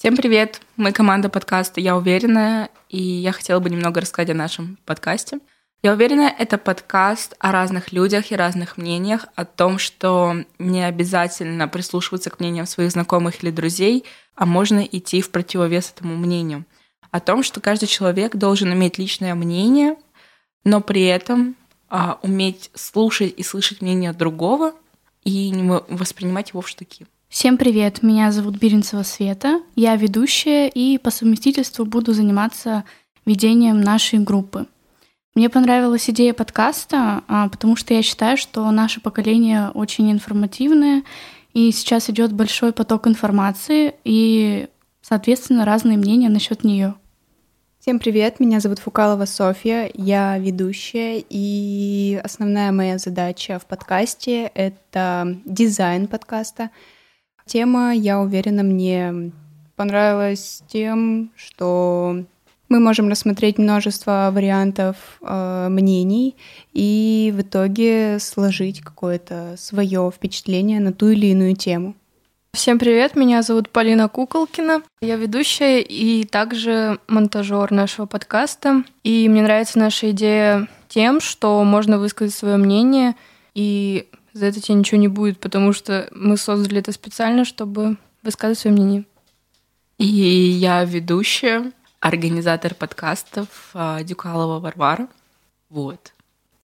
Всем привет! Мы команда подкаста «Я уверена», и я хотела бы немного рассказать о нашем подкасте. «Я уверена» — это подкаст о разных людях и разных мнениях, о том, что не обязательно прислушиваться к мнениям своих знакомых или друзей, а можно идти в противовес этому мнению. О том, что каждый человек должен иметь личное мнение, но при этом а, уметь слушать и слышать мнение другого и не воспринимать его в штуки. Всем привет, меня зовут Биринцева Света, я ведущая и по совместительству буду заниматься ведением нашей группы. Мне понравилась идея подкаста, а, потому что я считаю, что наше поколение очень информативное, и сейчас идет большой поток информации, и, соответственно, разные мнения насчет нее. Всем привет, меня зовут Фукалова Софья, я ведущая, и основная моя задача в подкасте — это дизайн подкаста — Тема, я уверена, мне понравилась тем, что мы можем рассмотреть множество вариантов э, мнений и в итоге сложить какое-то свое впечатление на ту или иную тему. Всем привет, меня зовут Полина Куколкина. Я ведущая и также монтажер нашего подкаста. И мне нравится наша идея тем, что можно высказать свое мнение и за это тебе ничего не будет, потому что мы создали это специально, чтобы высказывать свое мнение. И я ведущая, организатор подкастов а, Дюкалова Варвара. Вот.